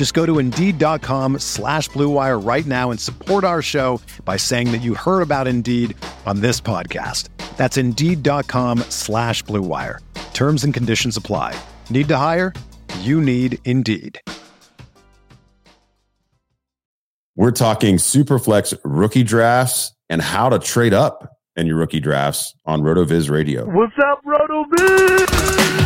Just go to Indeed.com slash BlueWire right now and support our show by saying that you heard about Indeed on this podcast. That's Indeed.com slash BlueWire. Terms and conditions apply. Need to hire? You need Indeed. We're talking Superflex rookie drafts and how to trade up in your rookie drafts on RotoViz Radio. What's up, RotoViz?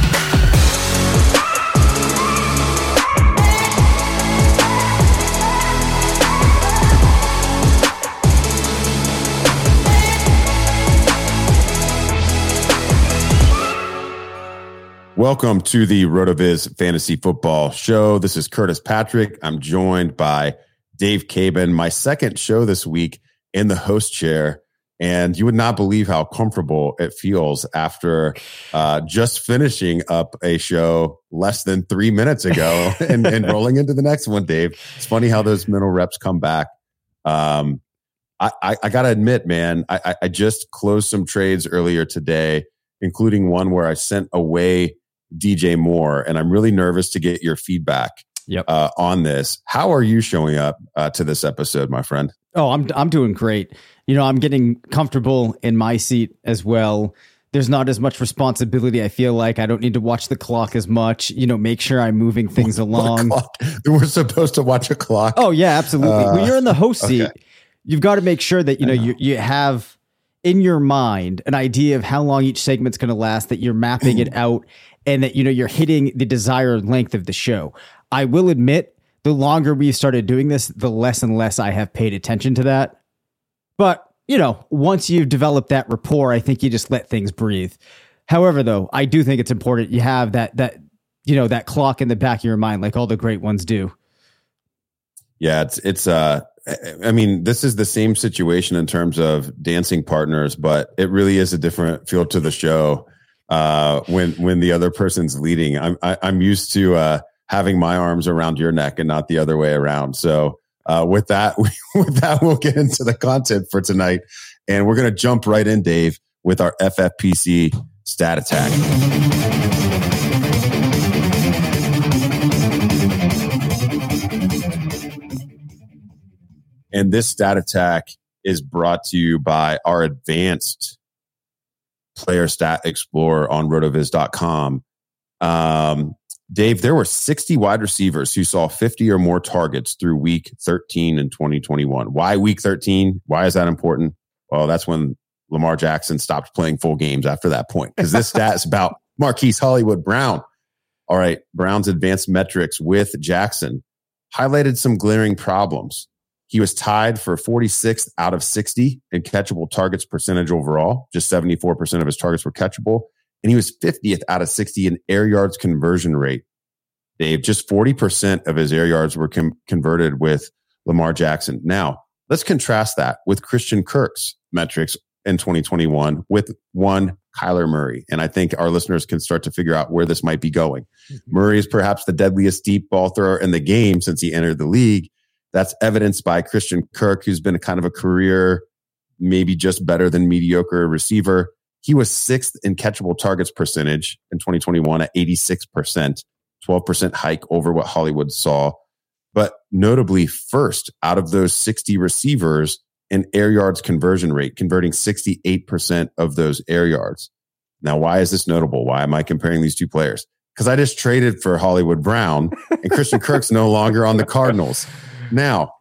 Welcome to the RotoViz Fantasy Football Show. This is Curtis Patrick. I'm joined by Dave Caban, my second show this week in the host chair. And you would not believe how comfortable it feels after uh, just finishing up a show less than three minutes ago and, and rolling into the next one, Dave. It's funny how those mental reps come back. Um, I, I, I got to admit, man, I, I just closed some trades earlier today, including one where I sent away DJ Moore, and I'm really nervous to get your feedback Yep. uh, on this. How are you showing up uh, to this episode, my friend? Oh, I'm I'm doing great. You know, I'm getting comfortable in my seat as well. There's not as much responsibility. I feel like I don't need to watch the clock as much. You know, make sure I'm moving things What along. clock? We're supposed to watch a clock. Oh yeah, absolutely. Uh, when you're in the host seat, okay. you've got to make sure that you know, you you have in your mind an idea of how long each segment's going to last. That you're mapping it out, and that you know you're hitting the desired length of the show. I will admit, the longer we've started doing this, the less and less I have paid attention to that. But you know, once you've developed that rapport, I think you just let things breathe. However, though, I do think it's important you have that that you know that clock in the back of your mind, like all the great ones do. Yeah, it's it's uh I mean, this is the same situation in terms of dancing partners, but it really is a different feel to the show uh when when the other person's leading. I'm I, I'm used to uh having my arms around your neck and not the other way around. So uh with that with that we'll get into the content for tonight and we're to jump right in Dave with our FFPC stat attack. And this stat attack is brought to you by our advanced player stat explorer on rotoviz.com. Um, Dave, there were 60 wide receivers who saw 50 or more targets through week 13 in 2021. Why week 13? Why is that important? Well, that's when Lamar Jackson stopped playing full games after that point because this stat is about Marquise Hollywood Brown. All right, Brown's advanced metrics with Jackson highlighted some glaring problems. He was tied for 46th out of 60 in catchable targets percentage overall. Just 74% of his targets were catchable. And he was 50th out of 60 in air yards conversion rate. Dave, just 40% of his air yards were com- converted with Lamar Jackson. Now, let's contrast that with Christian Kirk's metrics in 2021 with one Kyler Murray. And I think our listeners can start to figure out where this might be going. Mm-hmm. Murray is perhaps the deadliest deep ball thrower in the game since he entered the league. That's evidenced by Christian Kirk, who's been a kind of a career, maybe just better than mediocre receiver. He was sixth in catchable targets percentage in 2021 at 86%, 12% hike over what Hollywood saw. But notably, first out of those 60 receivers in air yards conversion rate, converting 68% of those air yards. Now, why is this notable? Why am I comparing these two players? Because I just traded for Hollywood Brown and Christian Kirk's no longer on the Cardinals. Now,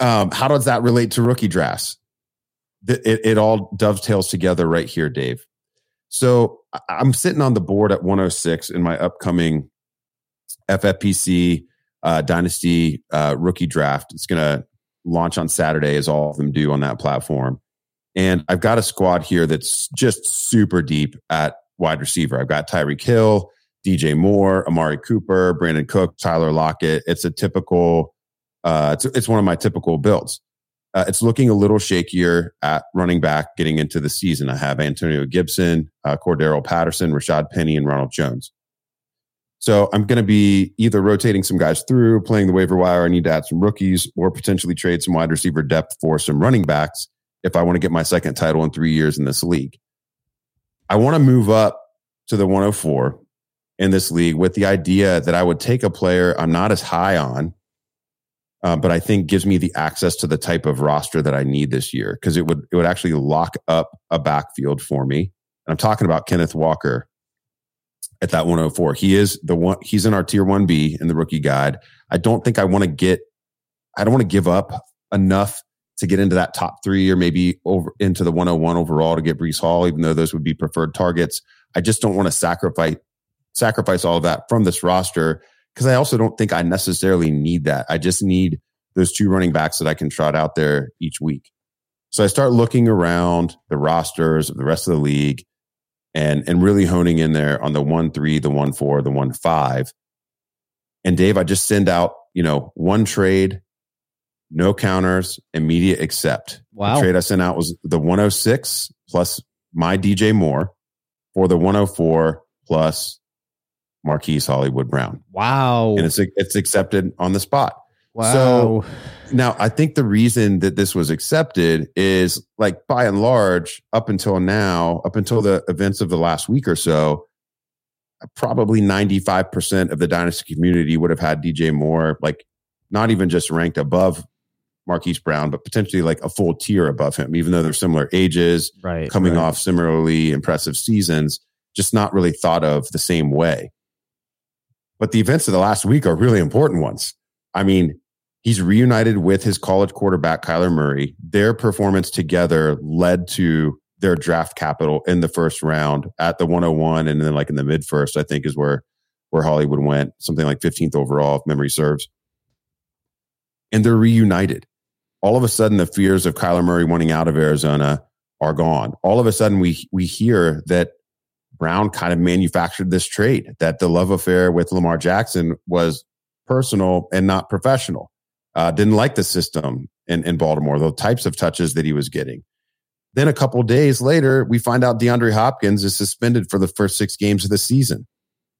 um, how does that relate to rookie drafts? it, it all dovetails together right here, Dave. So I'm sitting on the board at 106 in my upcoming FFPC uh, Dynasty uh, rookie draft. It's going to launch on Saturday, as all of them do on that platform. And I've got a squad here that's just super deep at wide receiver. I've got Tyreek Hill, DJ Moore, Amari Cooper, Brandin Cooks, Tyler Lockett. It's a typical, uh, it's, it's one of my typical builds. Uh, it's looking a little shakier at running back getting into the season. I have Antonio Gibson, uh, Cordarrelle Patterson, Rashad Penny, and Ronald Jones. So I'm going to be either rotating some guys through, playing the waiver wire. I need to add some rookies or potentially trade some wide receiver depth for some running backs if I want to get my second title in three years in this league. I want to move up to the 104 in this league with the idea that I would take a player I'm not as high on, uh, but I think gives me the access to the type of roster that I need this year because it would it would actually lock up a backfield for me. And I'm talking about Kenneth Walker at that 104. He is the one. He's in our tier one B in the rookie guide. I don't think I want to get. I don't want to give up enough to get into that top three or maybe over into the 101 overall to get Breece Hall, even though those would be preferred targets. I just don't want to sacrifice sacrifice all of that from this roster because I also don't think I necessarily need that. I just need those two running backs that I can trot out there each week. So I start looking around the rosters of the rest of the league and and really honing in there on the one three, the one four, the one five. And Dave, I just send out, you know, one trade, no counters, immediate accept. Wow. The trade I sent out was the 106 plus my DJ Moore for the 104 plus Marquise Hollywood Brown. Wow. And it's it's accepted on the spot. Wow. So now I think the reason that this was accepted is like by and large, up until now, up until the events of the last week or so, probably 95% of the dynasty community would have had DJ Moore, like not even just ranked above Marquise Brown, but potentially like a full tier above him, even though they're similar ages, right, coming right. off similarly impressive seasons, just not really thought of the same way. But the events of the last week are really important ones. I mean, he's reunited with his college quarterback, Kyler Murray. Their performance together led to their draft capital in the first round at the 101 and then like in the mid first, I think is where where Hollywood went, something like 15th overall, if memory serves. And they're reunited. All of a sudden, the fears of Kyler Murray wanting out of Arizona are gone. All of a sudden, we we hear that Brown kind of manufactured this trade, that the love affair with Lamar Jackson was personal and not professional. Uh, didn't like the system in, in Baltimore, the types of touches that he was getting. Then a couple days later, we find out DeAndre Hopkins is suspended for the first six games of the season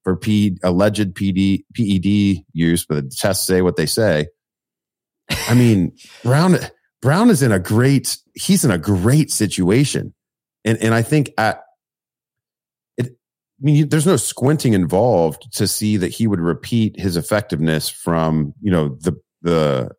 for P, alleged PD, PED use, but the tests say what they say. I mean, Brown Brown is in a great he's in a great situation, and and I think at. I mean, there's no squinting involved to see that he would repeat his effectiveness from you know the the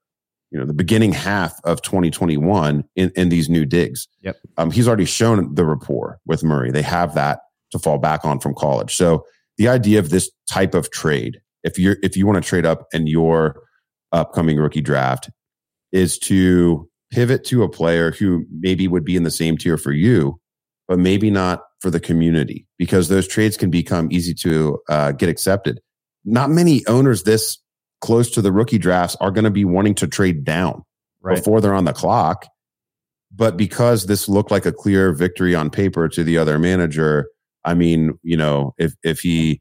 you know the beginning half of 2021 in, in these new digs. Yep. Um, he's already shown the rapport with Murray. They have that to fall back on from college. So the idea of this type of trade, if you're if you want to trade up in your upcoming rookie draft, is to pivot to a player who maybe would be in the same tier for you, but maybe not for the community, because those trades can become easy to uh, get accepted. Not many owners this close to the rookie drafts are going to be wanting to trade down Right. before they're on the clock. But because this looked like a clear victory on paper to the other manager, I mean, you know, if if he,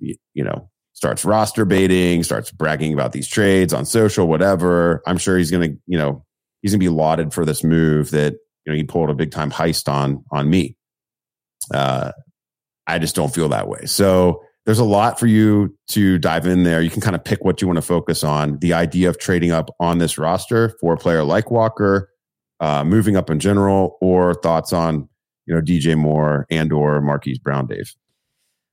you know, starts roster baiting, starts bragging about these trades on social, whatever, I'm sure he's going to, you know, he's going to be lauded for this move that you know he pulled a big time heist on on me. Uh, I just don't feel that way. So there's a lot for you to dive in there. You can kind of pick what you want to focus on. The idea of trading up on this roster for a player like Walker, uh, moving up in general, or thoughts on you know DJ Moore and or Marquise Brown, Dave.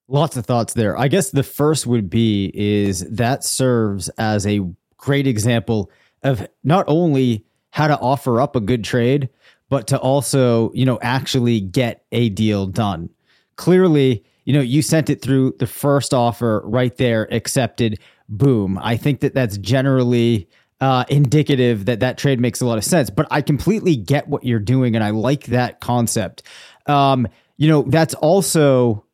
Lots of thoughts there. I guess the first would be is that serves as a great example of not only how to offer up a good trade, but to also, you know, actually get a deal done. Clearly, you know, you sent it through the first offer right there, accepted, boom. I think that that's generally uh, indicative that that trade makes a lot of sense. But I completely get what you're doing, and I like that concept. Um, you know, that's also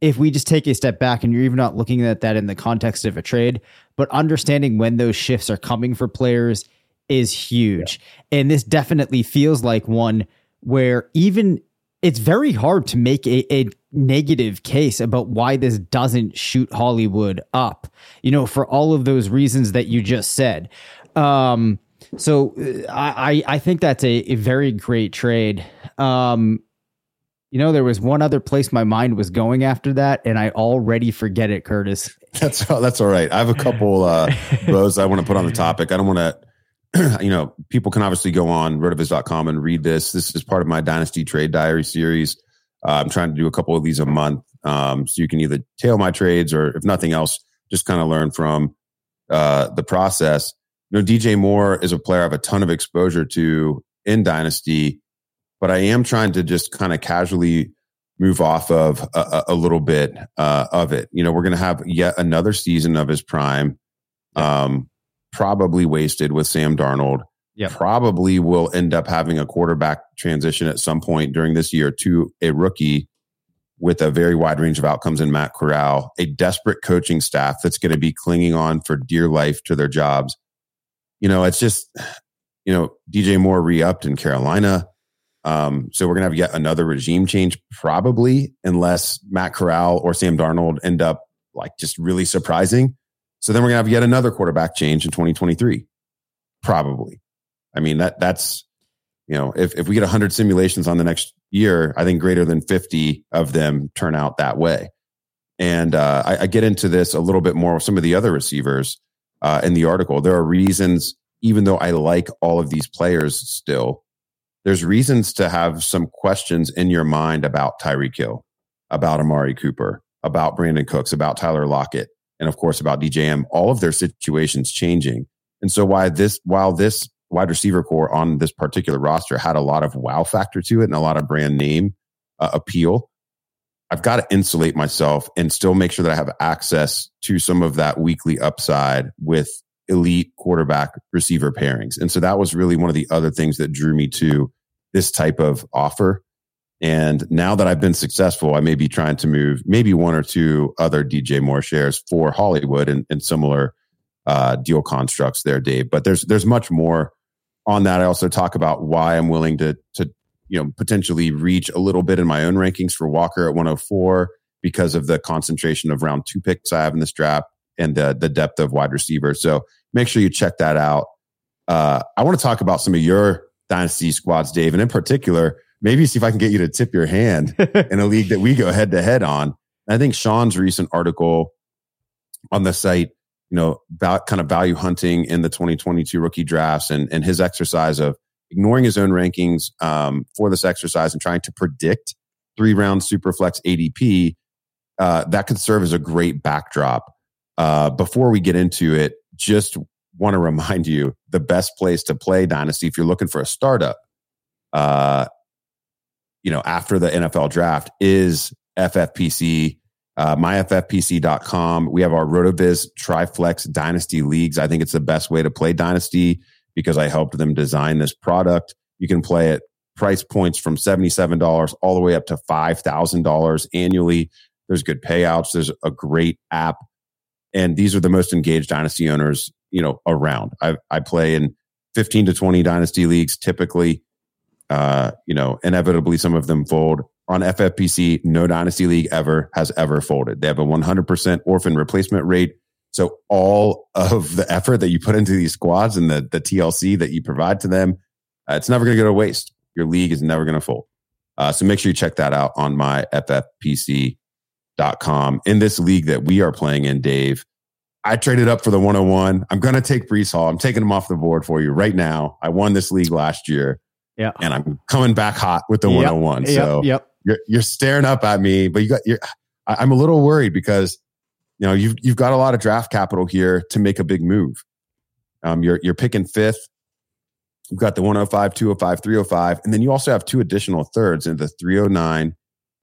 if we just take a step back and you're even not looking at that in the context of a trade, but understanding when those shifts are coming for players is huge. Yeah. And this definitely feels like one where even it's very hard to make a, a negative case about why this doesn't shoot Hollywood up, you know, for all of those reasons that you just said. Um, so uh, I, I think that's a, a very great trade. Um, you know, there was one other place my mind was going after that, and I already forget it, Curtis. That's that's all right. I have a couple uh, bows I want to put on the topic. I don't want to, you know, people can obviously go on rotoviz.com and read this. This is part of my Dynasty Trade Diary series. Uh, I'm trying to do a couple of these a month, um, so you can either tail my trades or, if nothing else, just kind of learn from uh, the process. You know, DJ Moore is a player I have a ton of exposure to in Dynasty but I am trying to just kind of casually move off of a, a little bit uh, of it. You know, we're going to have yet another season of his prime, um, probably wasted with Sam Darnold. Yep. Probably will end up having a quarterback transition at some point during this year to a rookie with a very wide range of outcomes in Matt Corral, a desperate coaching staff that's going to be clinging on for dear life to their jobs. You know, it's just, you know, DJ Moore re upped in Carolina. Um, so we're going to have yet another regime change, probably, unless Matt Corral or Sam Darnold end up like just really surprising. So then we're going to have yet another quarterback change in 2023, probably. I mean that that's you know if if we get 100 simulations on the next year, I think greater than 50 of them turn out that way. And uh, I, I, get into this a little bit more with some of the other receivers uh, in the article. There are reasons, even though I like all of these players still, there's reasons to have some questions in your mind about Tyreek Hill, about Amari Cooper, about Brandin Cooks, about Tyler Lockett, and of course about DJM. All of their situations changing. And so why this while this wide receiver corps on this particular roster had a lot of wow factor to it and a lot of brand name uh, appeal, I've got to insulate myself and still make sure that I have access to some of that weekly upside with elite quarterback receiver pairings. And so that was really one of the other things that drew me to this type of offer. And now that I've been successful, I may be trying to move maybe one or two other DJ Moore shares for Hollywood and, and similar uh, deal constructs there, Dave. But there's there's much more on that. I also talk about why I'm willing to to you know potentially reach a little bit in my own rankings for Walker at 104 because of the concentration of round two picks I have in this draft and the the depth of wide receiver. So make sure you check that out. Uh, I want to talk about some of your dynasty squads, Dave, and in particular, maybe see if I can get you to tip your hand in a league that we go head to head on. I think Sean's recent article on the site, you know, about kind of value hunting in the 2022 rookie drafts and and his exercise of ignoring his own rankings um, for this exercise and trying to predict three round superflex ADP. Uh, that could serve as a great backdrop uh, before we get into it, just want to remind you the best place to play Dynasty if you're looking for a startup, uh, you know, after the NFL draft is FFPC, uh, myffpc.com. We have our RotoViz Triflex Dynasty Leagues. I think it's the best way to play Dynasty because I helped them design this product. You can play at price points from $77 all the way up to $5,000 annually. There's good payouts. There's a great app and these are the most engaged dynasty owners you know around i i play in 15 to 20 dynasty leagues typically uh you know inevitably some of them fold on ffpc no dynasty league ever has ever folded they have a 100% orphan replacement rate so all of the effort that you put into these squads and the the tlc that you provide to them uh, it's never going to go to waste your league is never going to fold uh, so make sure you check that out on my ffpc com. In this league that we are playing in, Dave, I traded up for the 101. I'm going to take Breece Hall. I'm taking him off the board for you right now. I won this league last year. Yeah. And I'm coming back hot with the yep. 101. So yep. yep. You're, you're staring up at me, but you got, you're, I'm a little worried because, you know, you've, you've got a lot of draft capital here to make a big move. Um, you're, you're picking fifth. You've got the 105, 205, 305. And then you also have two additional thirds in the 309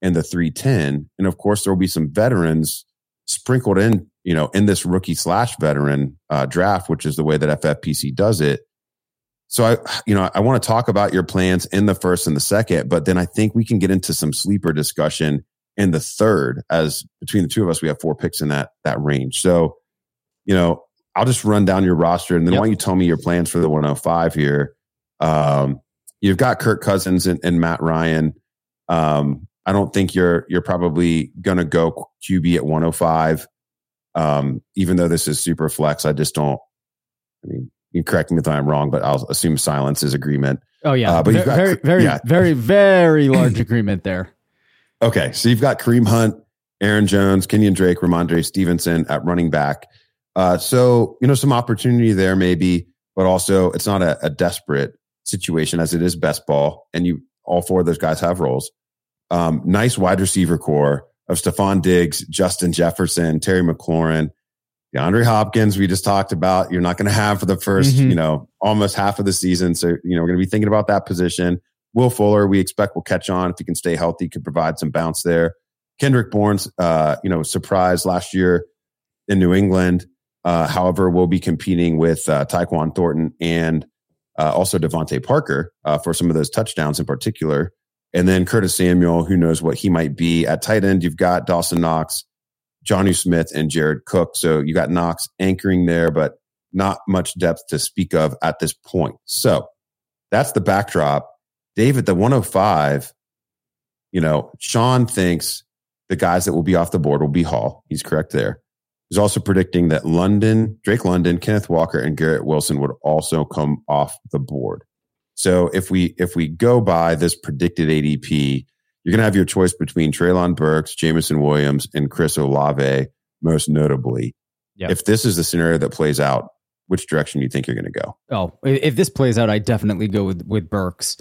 and the 310. And of course, there will be some veterans sprinkled in, you know, in this rookie slash veteran uh, draft, which is the way that FFPC does it. So I, you know, I want to talk about your plans in the first and the second, but then I think we can get into some sleeper discussion in the third. As between the two of us, we have four picks in that that range. So, you know, I'll just run down your roster, and then yep. why don't you tell me your plans for the 105 here? Um, you've got Kirk Cousins and, and Matt Ryan. Um, I don't think you're you're probably going to go QB at 105. Um, even though this is super flex, I just don't. I mean, you correct me if I'm wrong, but I'll assume silence is agreement. Oh yeah, uh, but you've got, very, very, yeah. very, very large agreement there. Okay, so you've got Kareem Hunt, Aaron Jones, Kenyan Drake, Rhamondre Stevenson at running back. Uh, so you know some opportunity there maybe, but also it's not a, a desperate situation as it is best ball, and you all four of those guys have roles. Um, nice wide receiver corps of Stefon Diggs, Justin Jefferson, Terry McLaurin, DeAndre Hopkins. We just talked about you're not going to have for the 1st mm-hmm. you know, almost half of the season. So you know, we're going to be thinking about that position. Will Fuller, we expect will catch on if he can stay healthy, could provide some bounce there. Kendrick Bourne's, uh, you know, surprise last year in New England. Uh, however, we'll be competing with uh, Tyquan Thornton and uh, also DeVante Parker uh, for some of those touchdowns in particular. And then Curtis Samuel, who knows what he might be at tight end. You've got Dawson Knox, Jonnu Smith, and Jared Cook. So you got Knox anchoring there, but not much depth to speak of at this point. So that's the backdrop. David, the 105, you know, Sean thinks the guys that will be off the board will be Hall. He's correct there. He's also predicting that London, Drake London, Kenneth Walker, and Garrett Wilson would also come off the board. So if we if we go by this predicted ADP, you're going to have your choice between Treylon Burks, Jameson Williams, and Chris Olave, most notably. Yep. If this is the scenario that plays out, which direction do you think you're going to go? Oh, if this plays out, I definitely go with with Burks.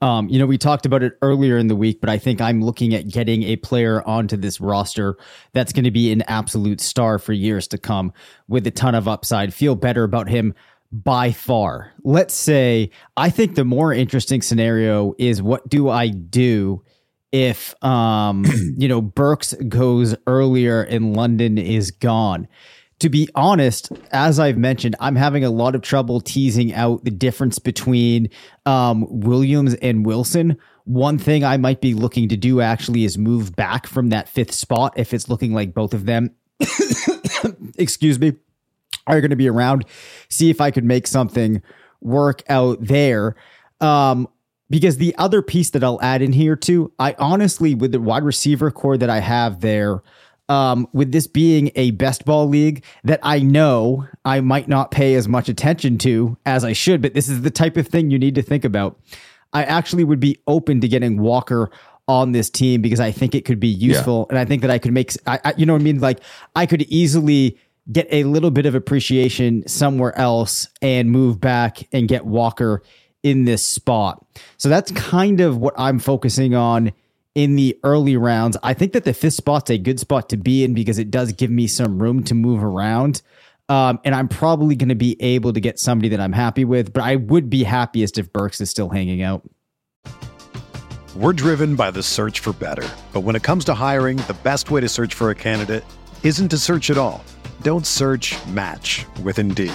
Um, you know, we talked about it earlier in the week, but I think I'm looking at getting a player onto this roster that's going to be an absolute star for years to come with a ton of upside. Feel better about him by far. Let's say I think the more interesting scenario is what do I do if um you know Burks goes earlier and London is gone. To be honest, as I've mentioned, I'm having a lot of trouble teasing out the difference between um, Williams and Wilson. One thing I might be looking to do actually is move back from that fifth spot if it's looking like both of them, excuse me, are going to be around. See if I could make something work out there. Um, because the other piece that I'll add in here too, I honestly, with the wide receiver corps that I have there, um, with this being a best ball league that I know I might not pay as much attention to as I should, but this is the type of thing you need to think about. I actually would be open to getting Walker on this team because I think it could be useful, yeah. and I think that I could make, I, I, you know what I mean? Like I could easily get a little bit of appreciation somewhere else and move back and get Walker in this spot. So that's kind of what I'm focusing on in the early rounds. I think that the fifth spot's a good spot to be in because it does give me some room to move around. Um, and I'm probably going to be able to get somebody that I'm happy with, but I would be happiest if Burks is still hanging out. We're driven by the search for better. But when it comes to hiring, the best way to search for a candidate isn't to search at all. Don't search match with Indeed.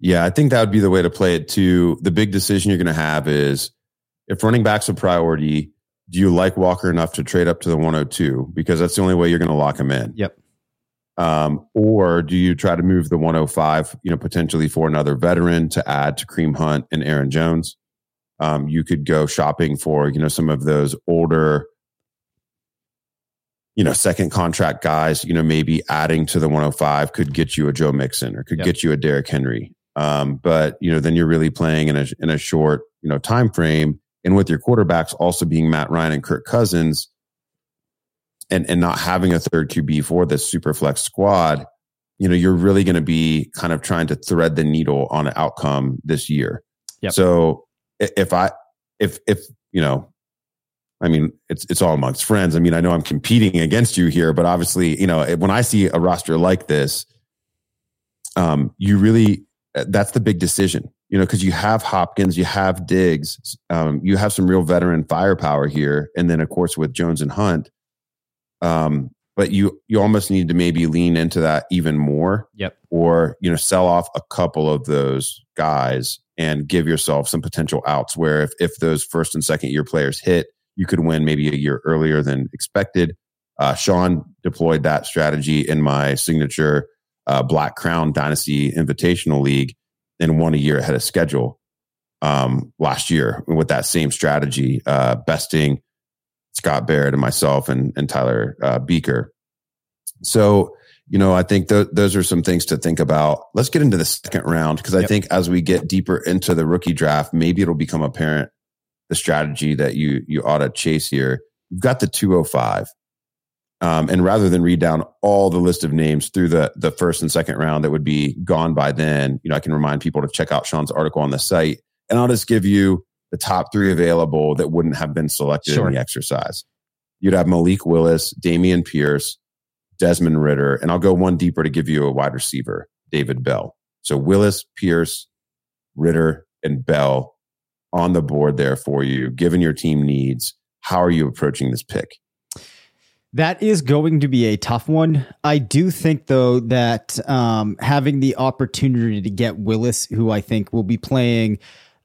Yeah, I think that would be the way to play it too. The big decision you're going to have is if running back's a priority, do you like Walker enough to trade up to the 102? Because that's the only way you're going to lock him in. Yep. Um, or do you try to move the 105, you know, potentially for another veteran to add to Kareem Hunt and Aaron Jones? Um, you could go shopping for, you know, some of those older, you know, second contract guys, you know, maybe adding to the 105 could get you a Joe Mixon or could yep. get you a Derrick Henry. Um, but you know, then you're really playing in a in a short you know time frame, and with your quarterbacks also being Matt Ryan and Kirk Cousins, and and not having a third QB for this super flex squad, you know, you're really going to be kind of trying to thread the needle on an outcome this year. Yep. So if I if if you know I mean, it's it's all amongst friends. I mean, I know I'm competing against you here, but obviously, you know, when I see a roster like this, um, you really that's the big decision, you know, because you have Hopkins, you have Diggs, um, you have some real veteran firepower here, and then of course with Jones and Hunt. Um, but you you almost need to maybe lean into that even more. Yep. Or you know, sell off a couple of those guys and give yourself some potential outs. Where if if those first and second year players hit, you could win maybe a year earlier than expected. Uh, Sean deployed that strategy in my signature uh, Black Crown Dynasty Invitational League and won a year ahead of schedule um, last year with that same strategy, uh, besting Scott Barrett and myself and, and Tyler uh, Beaker. So, you know, I think th- those are some things to think about. Let's get into the second round because I yep. think as we get deeper into the rookie draft, maybe it'll become apparent the strategy that you you ought to chase here. You've got the 205. Um, and rather than read down all the list of names through the the first and second round that would be gone by then, you know, I can remind people to check out Sean's article on the site, and I'll just give you the top three available that wouldn't have been selected sure. in the exercise. You'd have Malik Willis, Dameon Pierce, Desmond Ridder, and I'll go one deeper to give you a wide receiver, David Bell. So Willis, Pierce, Ridder, and Bell on the board there for you, given your team needs. How are you approaching this pick? That is going to be a tough one. I do think, though, that um, having the opportunity to get Willis, who I think will be playing,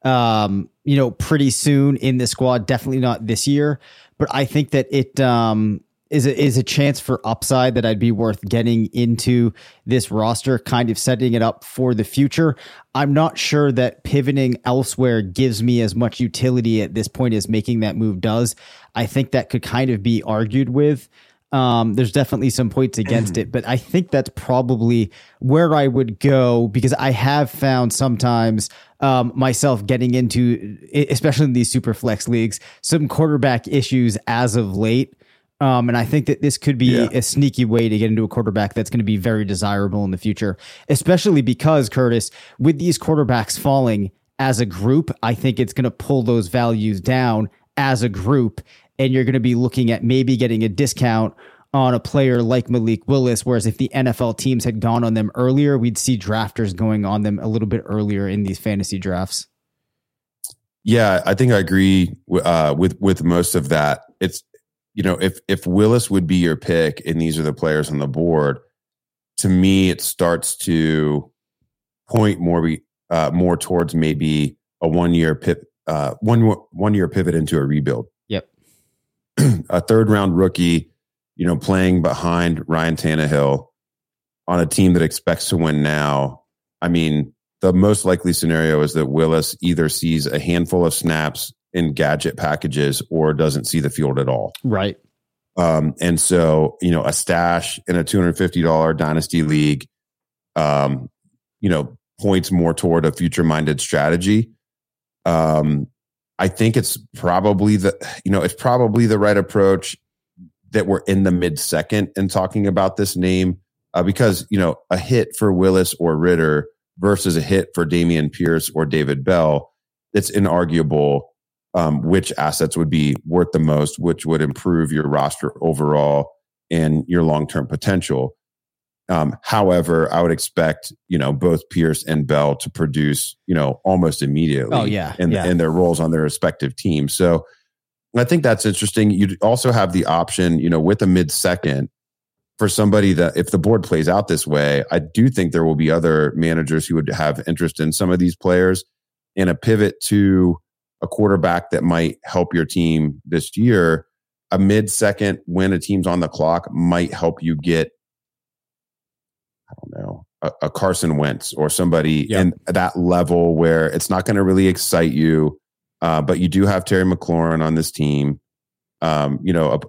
um, you know, pretty soon in the squad, definitely not this year, but I think that it um, is a, is a chance for upside that I'd be worth getting into this roster, kind of setting it up for the future. I'm not sure that pivoting elsewhere gives me as much utility at this point as making that move does. I think that could kind of be argued with. Um, there's definitely some points against it, but I think that's probably where I would go because I have found sometimes um, myself getting into, especially in these super flex leagues, some quarterback issues as of late. Um, and I think that this could be yeah. a sneaky way to get into a quarterback that's going to be very desirable in the future, especially because Curtis, with these quarterbacks falling as a group, I think it's going to pull those values down as a group. And you're going to be looking at maybe getting a discount on a player like Malik Willis. Whereas if the NFL teams had gone on them earlier, we'd see drafters going on them a little bit earlier in these fantasy drafts. Yeah, I think I agree uh, with with most of that. It's you know, if if Willis would be your pick and these are the players on the board, to me it starts to point more uh, more towards maybe a one year pip uh, one one year pivot into a rebuild. Yep, a third round rookie, you know, playing behind Ryan Tannehill on a team that expects to win now. I mean, the most likely scenario is that Willis either sees a handful of snaps in gadget packages or doesn't see the field at all. Right. Um, and so, you know, a stash in a $250 dynasty league, um, you know, points more toward a future minded strategy. Um, I think it's probably the, you know, it's probably the right approach that we're in the mid second and talking about this name uh, because, you know, a hit for Willis or Ridder versus a hit for Dameon Pierce or David Bell, it's inarguable um, which assets would be worth the most, which would improve your roster overall and your long term potential. Um, however, I would expect you know both Pierce and Bell to produce you know almost immediately. Oh yeah, in, yeah. in their roles on their respective teams. So I think that's interesting. You'd also have the option, you know, with a mid second for somebody that if the board plays out this way, I do think there will be other managers who would have interest in some of these players in a pivot to a quarterback that might help your team this year. A mid second when a team's on the clock might help you get, I don't know, a, a Carson Wentz or somebody yep. in that level where it's not going to really excite you, uh, but you do have Terry McLaurin on this team um, you know, a,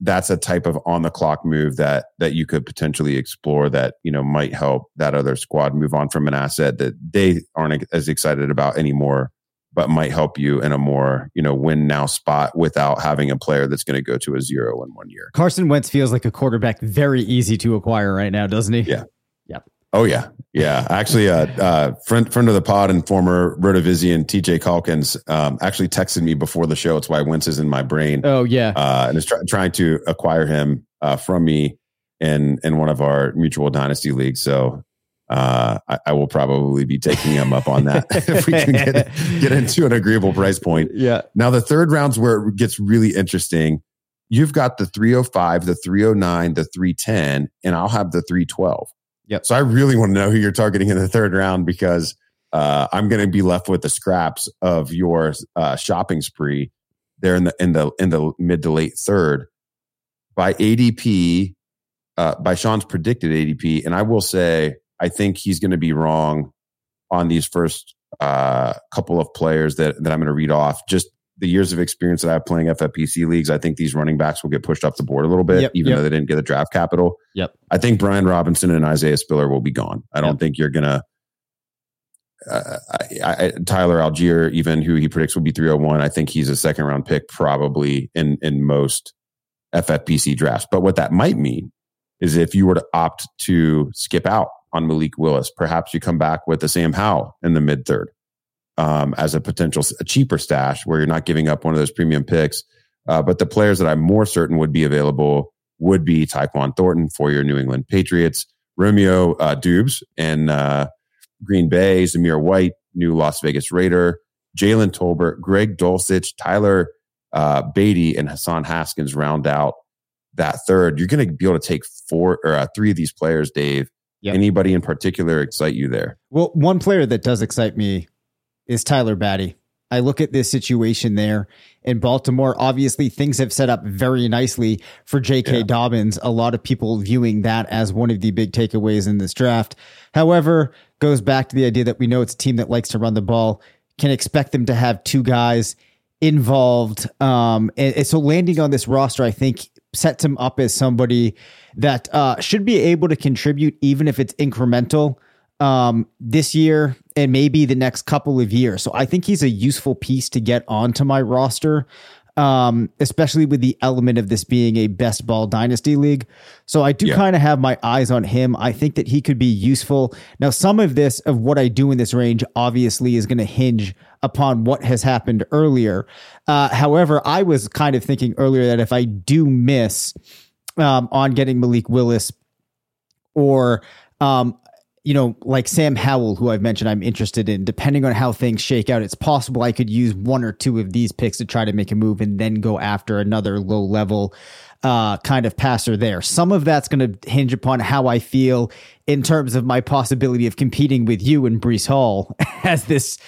that's a type of on the clock move that that you could potentially explore that you know might help that other squad move on from an asset that they aren't as excited about anymore, but might help you in a more you know win now spot without having a player that's going to go to a zero in one year. Carson Wentz feels like a quarterback very easy to acquire right now, doesn't he? Yeah. Yep. Oh yeah, yeah. Actually, a uh, uh, friend friend of the pod and former Rotovizian TJ Calkins um, actually texted me before the show. It's why Wentz is in my brain. Oh yeah, uh, and is try, trying to acquire him uh, from me in in one of our mutual dynasty leagues. So uh, I, I, will probably be taking him up on that if we can get get into an agreeable price point. Yeah. Now the third round's where it gets really interesting. You've got the 305, the 309, the 310, and I'll have the 312. Yep. So I really want to know who you're targeting in the third round because uh, I'm going to be left with the scraps of your uh, shopping spree there in the in the in the mid to late third by ADP uh, by Sean's predicted ADP, and I will say I think he's going to be wrong on these first uh, couple of players that that I'm going to read off. Just the years of experience that I have playing FFPC leagues, I think these running backs will get pushed off the board a little bit, yep, even yep. though they didn't get the draft capital. Yep. I think Brian Robinson and Isaiah Spiller will be gone. I don't yep. think you're gonna. Uh, I, I, Tyler Allgeier, even who he predicts will be 301, I think he's a second round pick probably in in most FFPC drafts. But what that might mean is if you were to opt to skip out on Malik Willis, perhaps you come back with a Sam Howell in the mid third um, as a potential a cheaper stash where you're not giving up one of those premium picks. Uh, but the players that I'm more certain would be available would be Tyquan Thornton for your New England Patriots, Romeo uh, Doubs and uh, Green Bay, Zamir White, new Las Vegas Raider, Jalen Tolbert, Greg Dulcich, Tyler uh, Badie, and Hassan Haskins round out that third. You're going to be able to take four or uh, three of these players, Dave. Yep. Anybody in particular excite you there? Well, one player that does excite me is Tyler Badie. I look at this situation there in Baltimore. Obviously, things have set up very nicely for J.K. Yeah. Dobbins. A lot of people viewing that as one of the big takeaways in this draft. However, goes back to the idea that we know it's a team that likes to run the ball, can expect them to have two guys involved. Um, and, and so landing on this roster, I think sets him up as somebody that uh, should be able to contribute, even if it's incremental um, this year and maybe the next couple of years. So I think he's a useful piece to get onto my roster, um, especially with the element of this being a best ball dynasty league. So I do yeah. kind of have my eyes on him. I think that he could be useful. Now, some of this, of what I do in this range, obviously is going to hinge upon what has happened earlier. Uh, however, I was kind of thinking earlier that if I do miss um, on getting Malik Willis or um, you know, like Sam Howell, who I've mentioned I'm interested in, depending on how things shake out, it's possible I could use one or two of these picks to try to make a move and then go after another low level uh, kind of passer there. Some of that's going to hinge upon how I feel in terms of my possibility of competing with you and Breece Hall as this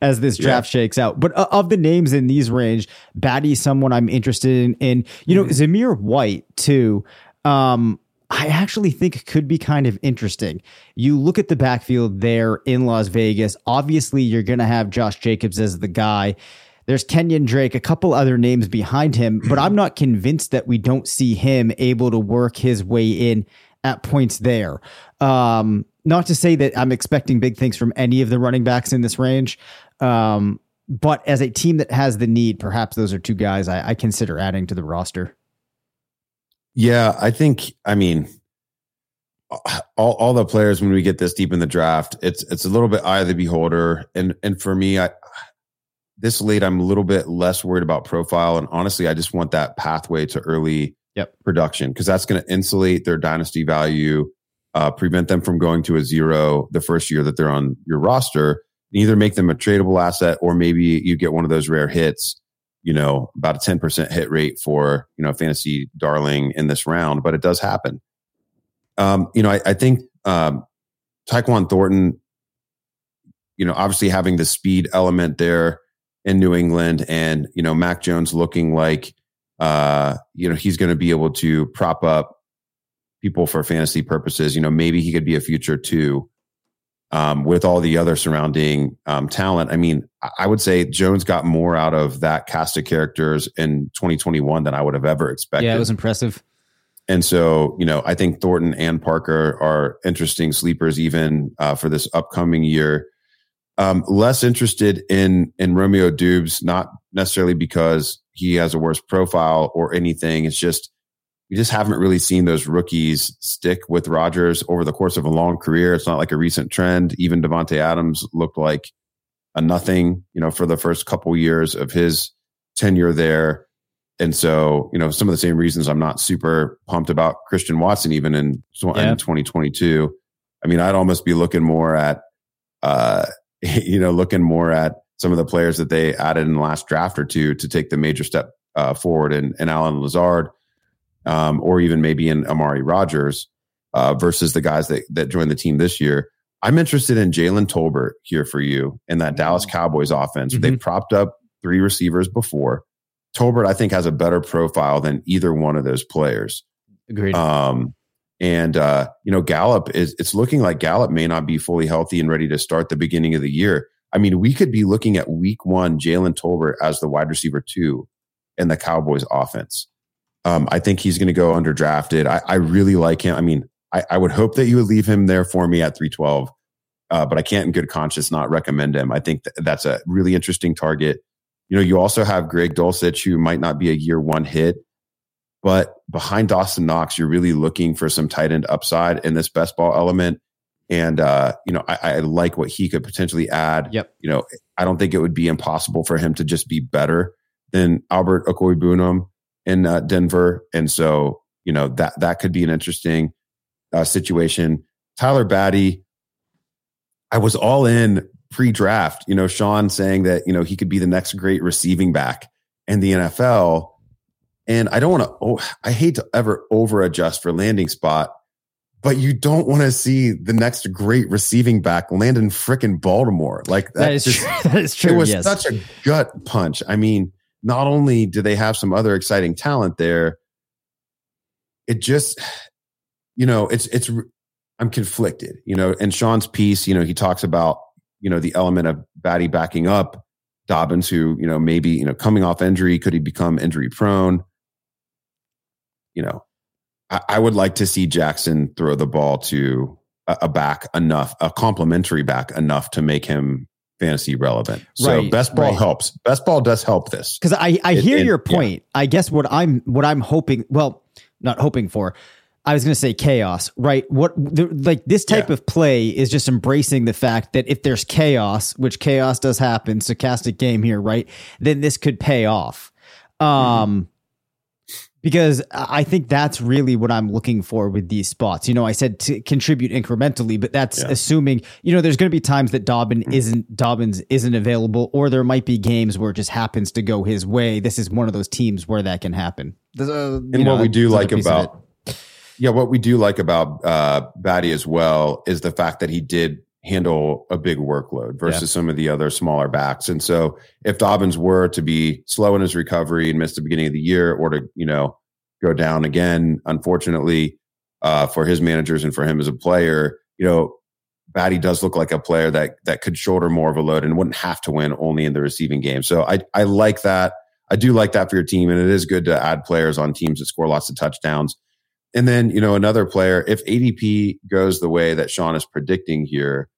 as this draft yeah. shakes out. But uh, of the names in these range, Badie, someone I'm interested in, in you know, mm-hmm. Zamir White too. Um, I actually think could be kind of interesting. You look at the backfield there in Las Vegas. Obviously, you're going to have Josh Jacobs as the guy. There's Kenyan Drake, a couple other names behind him, but I'm not convinced that we don't see him able to work his way in at points there. Um, not to say that I'm expecting big things from any of the running backs in this range, um, but as a team that has the need, perhaps those are two guys I, I consider adding to the roster. Yeah, I think, I mean, all, all the players when we get this deep in the draft, it's it's a little bit eye of the beholder. And and for me, I this late, I'm a little bit less worried about profile. And honestly, I just want that pathway to early yep. production because that's going to insulate their dynasty value, uh, prevent them from going to a zero the first year that they're on your roster. Either make them a tradable asset, or maybe you get one of those rare hits. You know, about a ten percent hit rate for you know fantasy darling in this round, but it does happen. Um, you know, I, I think um, Tyquan Thornton. You know, obviously having the speed element there in New England, and you know Mac Jones looking like uh, you know he's going to be able to prop up people for fantasy purposes. You know, maybe he could be a future too. Um, with all the other surrounding um, talent, I mean, I would say Jones got more out of that cast of characters in 2021 than I would have ever expected. Yeah, it was impressive. And so, you know, I think Thornton and Parker are interesting sleepers even uh, for this upcoming year. Um, less interested in in Romeo Doubs, not necessarily because he has a worse profile or anything. It's just we just haven't really seen those rookies stick with Rodgers over the course of a long career. It's not like a recent trend. Even Davante Adams looked like a nothing, you know, for the first couple years of his tenure there. And so, you know, some of the same reasons I'm not super pumped about Christian Watson even in, yeah. in 2022. I mean, I'd almost be looking more at uh, you know, looking more at some of the players that they added in the last draft or two to take the major step uh, forward And, and Allen Lazard, um, or even maybe in Amari Rodgers uh, versus the guys that, that joined the team this year. I'm interested in Jalen Tolbert here for you in that Dallas mm-hmm. Cowboys offense. Mm-hmm. They've propped up three receivers before. Tolbert, I think, has a better profile than either one of those players. Agreed. Um, and uh, you know, Gallup is it's looking like Gallup may not be fully healthy and ready to start the beginning of the year. I mean, we could be looking at week one, Jalen Tolbert as the wide receiver two in the Cowboys offense. Um, I think he's going to go underdrafted. I, I really like him. I mean, I, I, would hope that you would leave him there for me at 312, uh, but I can't in good conscience not recommend him. I think th- that's a really interesting target. You know, you also have Greg Dulcich, who might not be a year one hit, but behind Dawson Knox, you're really looking for some tight end upside in this best ball element. And uh, you know, I, I, like what he could potentially add. Yep. You know, I don't think it would be impossible for him to just be better than Albert Okwuegbunam in uh, Denver. And so, you know, that that could be an interesting uh, situation. Tyler Badie, I was all in pre-draft. You know, Sean saying that you know he could be the next great receiving back in the NFL and I don't want to, oh, I hate to ever over adjust for landing spot, but you don't want to see the next great receiving back land in fricking Baltimore. Like that, that is just, true. That is true. It was yes. such a gut punch. I mean, not only do they have some other exciting talent there, it just, you know, it's, it's, I'm conflicted, you know, and Sean's piece, you know, he talks about, you know, the element of Badie backing up Dobbins, who, you know, maybe, you know, coming off injury, could he become injury prone? you know, I, I, would like to see Jackson throw the ball to a, a, back enough, a complementary back enough to make him fantasy relevant. So right, best ball right. helps. Best ball does help this. Because I, I hear it, your point. Yeah. I guess what I'm what I'm hoping, well, not hoping for. I was going to say chaos, right? What the, like this type yeah. of play is just embracing the fact that if there's chaos, which chaos does happen, stochastic game here, right? Then this could pay off. Um, mm-hmm because I think that's really what I'm looking for with these spots. You know, I said to contribute incrementally, but that's yeah. assuming you know there's going to be times that Dobbin mm-hmm. isn't Dobbins isn't available, or there might be games where it just happens to go his way. This is one of those teams where that can happen. Uh, and know, what we do like about yeah, what we do like about uh, Badie as well is the fact that he did handle a big workload versus yeah. some of the other smaller backs. And so if Dobbins were to be slow in his recovery and miss the beginning of the year or to, you know, go down again, unfortunately, uh, for his managers and for him as a player, you know, Badie does look like a player that that could shoulder more of a load and wouldn't have to win only in the receiving game. So I I like that. I do like that for your team, and it is good to add players on teams that score lots of touchdowns. And then, you know, another player, if ADP goes the way that Sean is predicting here,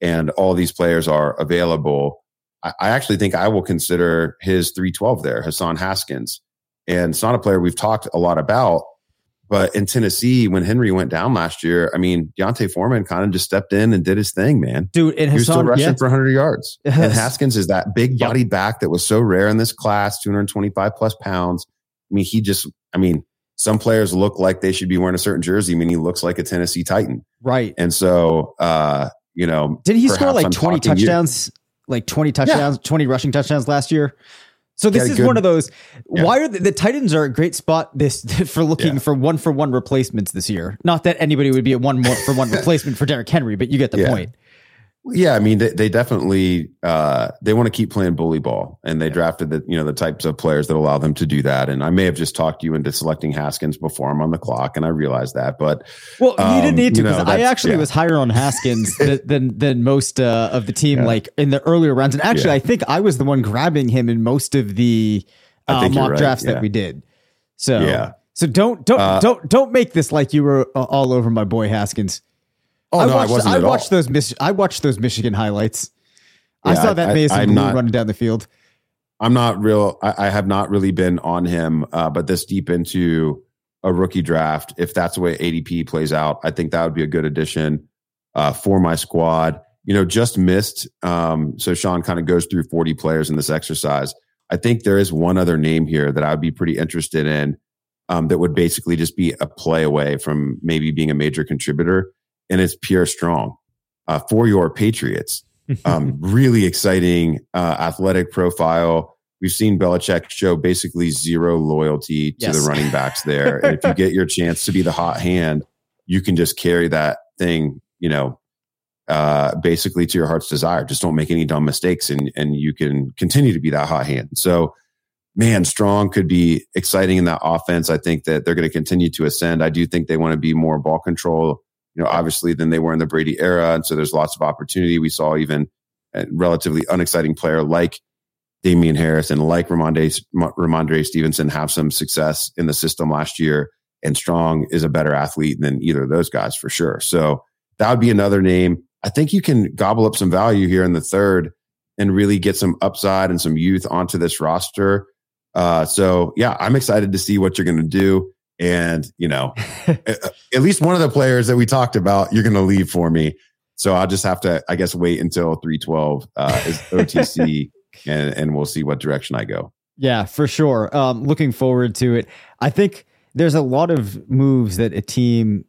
and all these players are available, I, I actually think I will consider his 312 there, Hassan Haskins. And it's not a player we've talked a lot about, But in Tennessee, when Henry went down last year, I mean, D'Onta Foreman kind of just stepped in and did his thing, man. Dude, and he was still rushing yeah. for 100 yards. Yes. And Haskins is that big Yep. back that was so rare in this class, 225 plus pounds. I mean, he just, I mean, some players look like they should be wearing a certain jersey. I mean, he looks like a Tennessee Titan. right. And so, uh, you know, Didn't he score like I'm 20 talking you- touchdowns? Like 20 touchdowns, 20 rushing touchdowns last year? So this is good- one of those. Yeah. Why are the, the Titans are a great spot this for looking Yeah. for one for one replacements this year? Not that anybody would be a one more for one replacement for Derrick Henry, but you get the Yeah. point. Yeah, I mean, they, they definitely uh, they want to keep playing bully ball, and they drafted the you know the types of players that allow them to do that. And I may have just talked you into selecting Haskins before I'm on the clock, and I realized that. But Well, you Um, didn't need to you know, because I actually yeah. was higher on Haskins than, than than most uh, of the team, Yeah. like in the earlier rounds. And actually, Yeah. I think I was the one grabbing him in most of the uh, mock right, drafts yeah. that we did. So Yeah. so don't don't Uh, don't don't make this like you were all over my boy Haskins. Oh I no, watched, I wasn't I at all. those Mich- I watched those Michigan highlights. I saw that I- Mason Blue not- running down the field. I'm not real. I, I have not really been on him, uh, but this deep into a rookie draft, if that's the way ADP plays out, I think that would be a good addition uh, for my squad. You know, just missed. Um, so Sean kind of goes through 40 players in this exercise. I think there is one other name here that I would be pretty interested in um, that would basically just be a play away from maybe being a major contributor, and it's Pierre Strong uh, for your Patriots um, really exciting uh, athletic profile. We've seen Belichick show basically zero loyalty to Yes. the running backs there. and if you get your chance to be the hot hand, you can just carry that thing, you know, uh, basically to your heart's desire. Just don't make any dumb mistakes and, and you can continue to be that hot hand. So, man, Strong could be exciting in that offense. I think that they're going to continue to ascend. I do think they want to be more ball control you know, obviously than they were in the Brady era. And so there's lots of opportunity. We saw even a relatively unexciting player like Damien Harris and like Rhamondre, Rhamondre Stevenson have some success in the system last year. And Strong is a better athlete than either of those guys for sure. So that would be another name. I think you can gobble up some value here in the third and really get some upside and some youth onto this roster. Uh, so yeah, I'm excited to see what you're going to do. And, you know, at at least one of the players that we talked about, you're going to leave for me. So I'll just have to, I guess, wait until 312 uh, is OTC and, and we'll see what direction I go. Yeah, for sure. Um, looking forward to it. I think there's a lot of moves that a team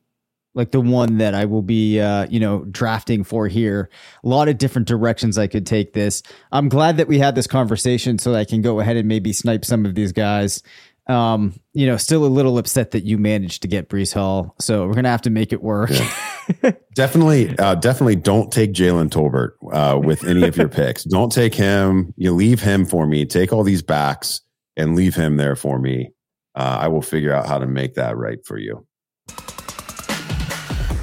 like the one that I will be, uh, you know, drafting for here. A lot of different directions I could take this. I'm glad that we had this conversation so that I can go ahead and maybe snipe some of these guys. Um, you know, still a little upset that you managed to get Breece Hall, so we're gonna have to make it work. Definitely, uh, definitely don't take Jalen Tolbert uh, with any of your picks. Don't take him. You leave him for me. Take all these backs and leave him there for me. Uh, I will figure out how to make that right for you.